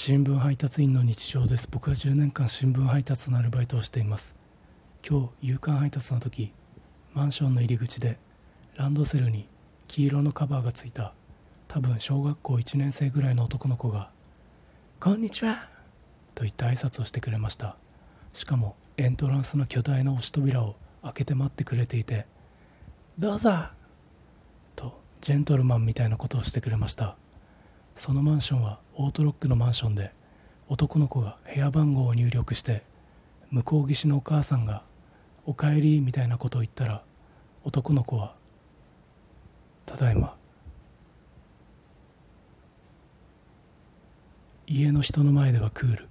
新聞配達員の日常です僕は10年間新聞配達のアルバイトをしています今日夕刊配達の時マンションの入り口でランドセルに黄色のカバーがついた多分小学校1年生ぐらいの男の子が「こんにちは!」と言って挨拶をしてくれましたしかもエントランスの巨大な押し扉を開けて待ってくれていて「どうぞ!」とジェントルマンみたいなことをしてくれましたそのマンションはオートロックのマンションで男の子が部屋番号を入力して向こう岸のお母さんが「おかえり」みたいなことを言ったら男の子は「ただいま」家の人の前ではクール。